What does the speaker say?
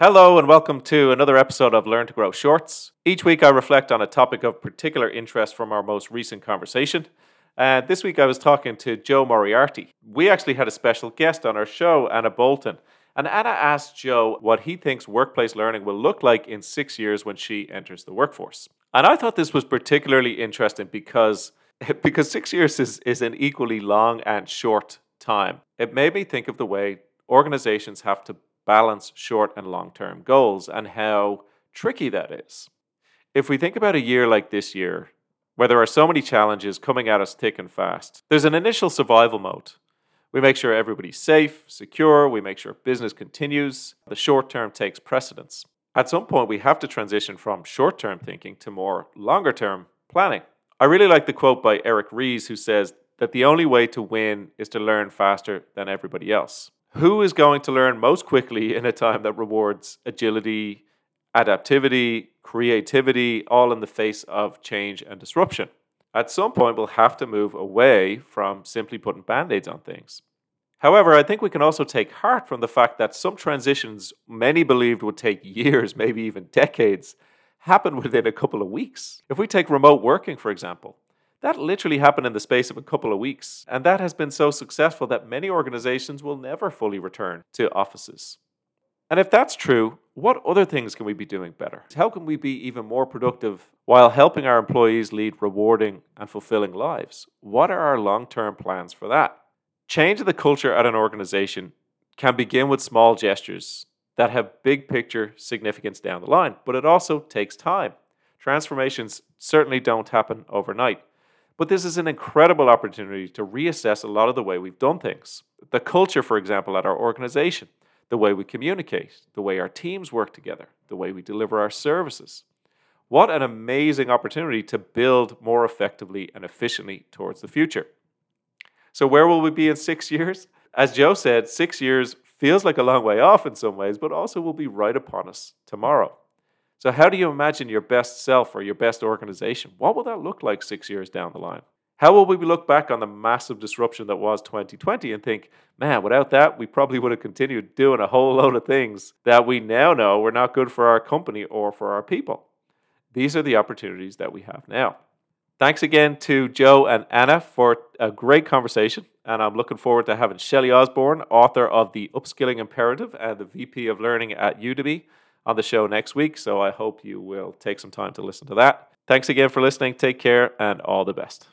Hello, and welcome to another episode of Learn to Grow Shorts. Each week, I reflect on a topic of particular interest from our most recent conversation. And this week, I was talking to Joe Moriarty. We actually had a special guest on our show, Anna Bolton. And Anna asked Joe what he thinks workplace learning will look like in six years when she enters the workforce. And I thought this was particularly interesting because, because six years is, is an equally long and short time. It made me think of the way organizations have to balance short and long term goals and how tricky that is. If we think about a year like this year, where there are so many challenges coming at us thick and fast, there's an initial survival mode. We make sure everybody's safe, secure, we make sure business continues, the short term takes precedence. At some point, we have to transition from short term thinking to more longer term planning. I really like the quote by Eric Ries, who says that the only way to win is to learn faster than everybody else. Who is going to learn most quickly in a time that rewards agility, adaptivity, creativity, all in the face of change and disruption? At some point, we'll have to move away from simply putting band aids on things. However, I think we can also take heart from the fact that some transitions many believed would take years, maybe even decades, happen within a couple of weeks. If we take remote working, for example, that literally happened in the space of a couple of weeks, and that has been so successful that many organizations will never fully return to offices. And if that's true, what other things can we be doing better? How can we be even more productive while helping our employees lead rewarding and fulfilling lives? What are our long term plans for that? Change the culture at an organization can begin with small gestures that have big picture significance down the line, but it also takes time. Transformations certainly don't happen overnight. But this is an incredible opportunity to reassess a lot of the way we've done things. The culture, for example, at our organization, the way we communicate, the way our teams work together, the way we deliver our services. What an amazing opportunity to build more effectively and efficiently towards the future. So, where will we be in six years? As Joe said, six years feels like a long way off in some ways, but also will be right upon us tomorrow. So, how do you imagine your best self or your best organization? What will that look like six years down the line? How will we look back on the massive disruption that was 2020 and think, man, without that, we probably would have continued doing a whole load of things that we now know were not good for our company or for our people? These are the opportunities that we have now. Thanks again to Joe and Anna for a great conversation. And I'm looking forward to having Shelley Osborne, author of The Upskilling Imperative and the VP of Learning at Udemy on the show next week. So I hope you will take some time to listen to that. Thanks again for listening. Take care and all the best.